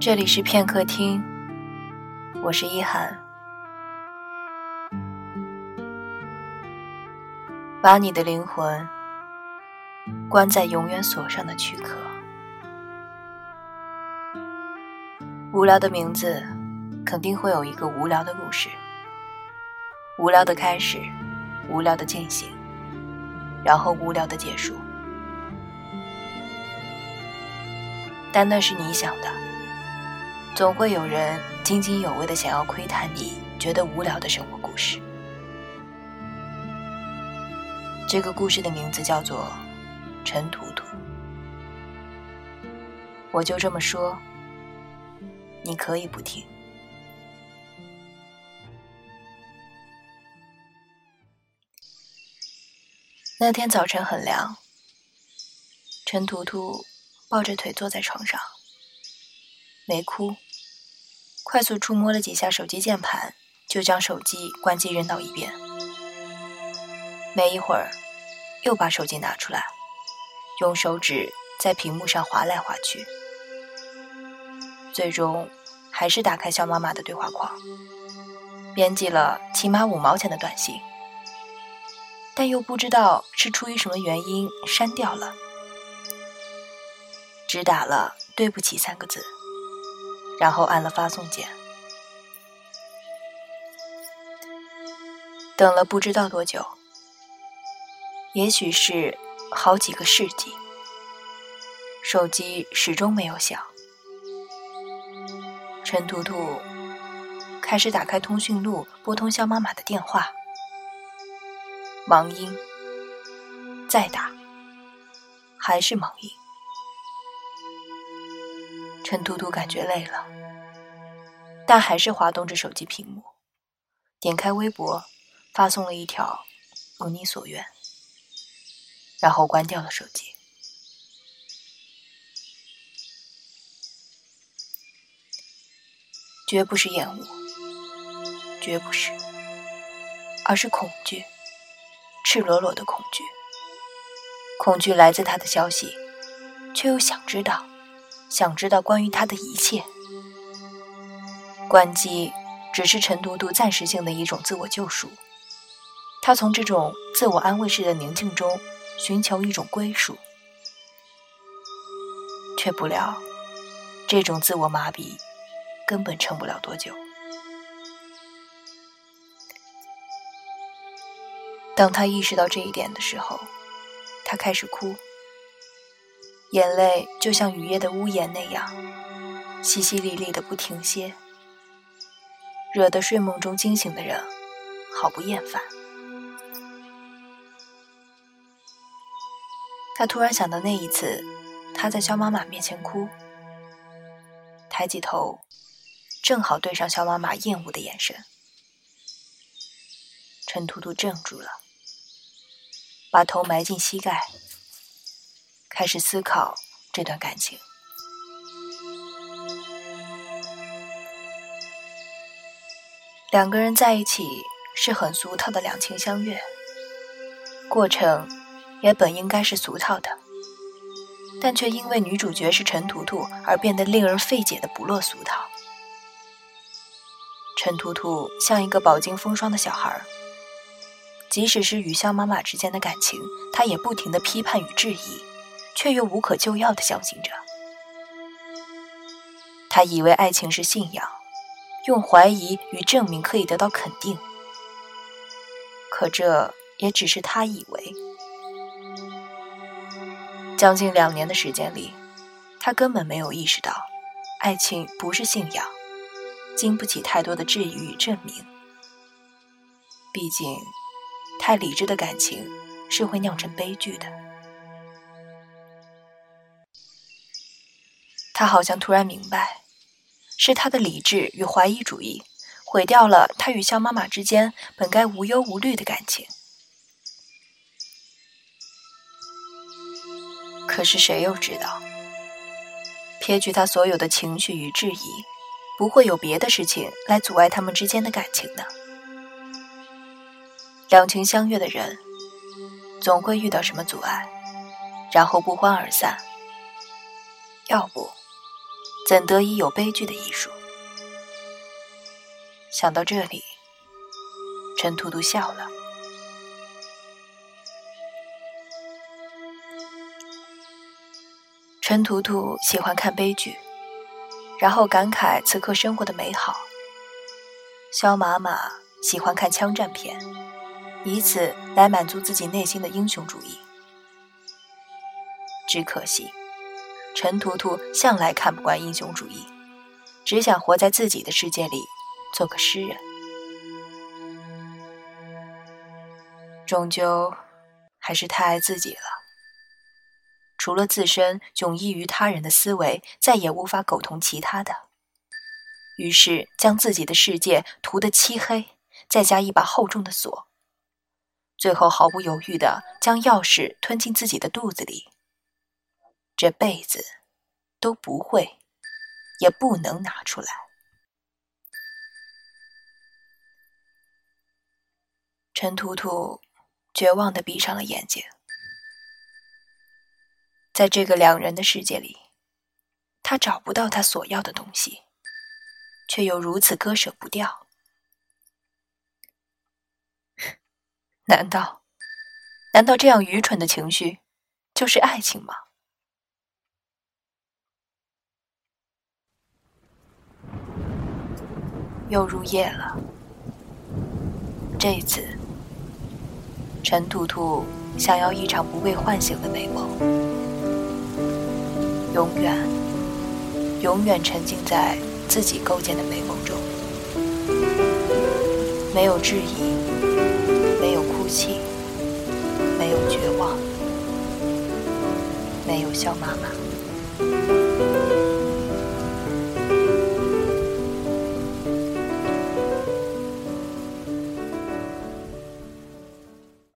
这里是片刻听，我是一涵。把你的灵魂关在永远锁上的躯壳。无聊的名字，肯定会有一个无聊的故事。无聊的开始，无聊的进行，然后无聊的结束。但那是你想的，总会有人津津有味的想要窥探你觉得无聊的生活故事。这个故事的名字叫做《陈图图》，我就这么说，你可以不听。那天早晨很凉，陈图图。抱着腿坐在床上，没哭，快速触摸了几下手机键盘，就将手机关机扔到一边。没一会儿，又把手机拿出来，用手指在屏幕上划来划去，最终还是打开肖妈妈的对话框，编辑了起码五毛钱的短信，但又不知道是出于什么原因删掉了。只打了“对不起”三个字，然后按了发送键。等了不知道多久，也许是好几个世纪，手机始终没有响。陈图图开始打开通讯录，拨通肖妈妈的电话，忙音，再打，还是忙音。陈嘟嘟感觉累了，但还是滑动着手机屏幕，点开微博，发送了一条“如你所愿”，然后关掉了手机。绝不是厌恶，绝不是，而是恐惧，赤裸裸的恐惧。恐惧来自他的消息，却又想知道。想知道关于他的一切，关机只是陈独独暂时性的一种自我救赎。他从这种自我安慰式的宁静中寻求一种归属，却不料这种自我麻痹根本撑不了多久。当他意识到这一点的时候，他开始哭。眼泪就像雨夜的屋檐那样，淅淅沥沥的不停歇，惹得睡梦中惊醒的人好不厌烦。他突然想到那一次，他在肖妈妈面前哭，抬起头，正好对上肖妈妈厌恶的眼神。陈图图怔住了，把头埋进膝盖。开始思考这段感情。两个人在一起是很俗套的两情相悦，过程也本应该是俗套的，但却因为女主角是陈图图而变得令人费解的不落俗套。陈图图像一个饱经风霜的小孩即使是与肖妈妈之间的感情，她也不停的批判与质疑。却又无可救药的相信着，他以为爱情是信仰，用怀疑与证明可以得到肯定。可这也只是他以为。将近两年的时间里，他根本没有意识到，爱情不是信仰，经不起太多的质疑与证明。毕竟，太理智的感情是会酿成悲剧的。他好像突然明白，是他的理智与怀疑主义毁掉了他与肖妈妈之间本该无忧无虑的感情。可是谁又知道，撇去他所有的情绪与质疑，不会有别的事情来阻碍他们之间的感情呢？两情相悦的人，总会遇到什么阻碍，然后不欢而散，要不。怎得以有悲剧的艺术？想到这里，陈图图笑了。陈图图喜欢看悲剧，然后感慨此刻生活的美好。肖妈妈喜欢看枪战片，以此来满足自己内心的英雄主义。只可惜，陈图图向来看不惯英雄主义，只想活在自己的世界里，做个诗人。终究还是太爱自己了，除了自身迥异于他人的思维，再也无法苟同其他的。于是将自己的世界涂得漆黑，再加一把厚重的锁，最后毫不犹豫地将钥匙吞进自己的肚子里。这辈子都不会，也不能拿出来。陈图图绝望的闭上了眼睛，在这个两人的世界里，他找不到他所要的东西。却又如此割舍不掉，难道，难道这样愚蠢的情绪就是爱情吗？又入夜了，这次，陈图图想要一场不被唤醒的美梦，永远，永远沉浸在。自己构建的美梦中，没有质疑，没有哭泣，没有绝望，没有笑妈妈。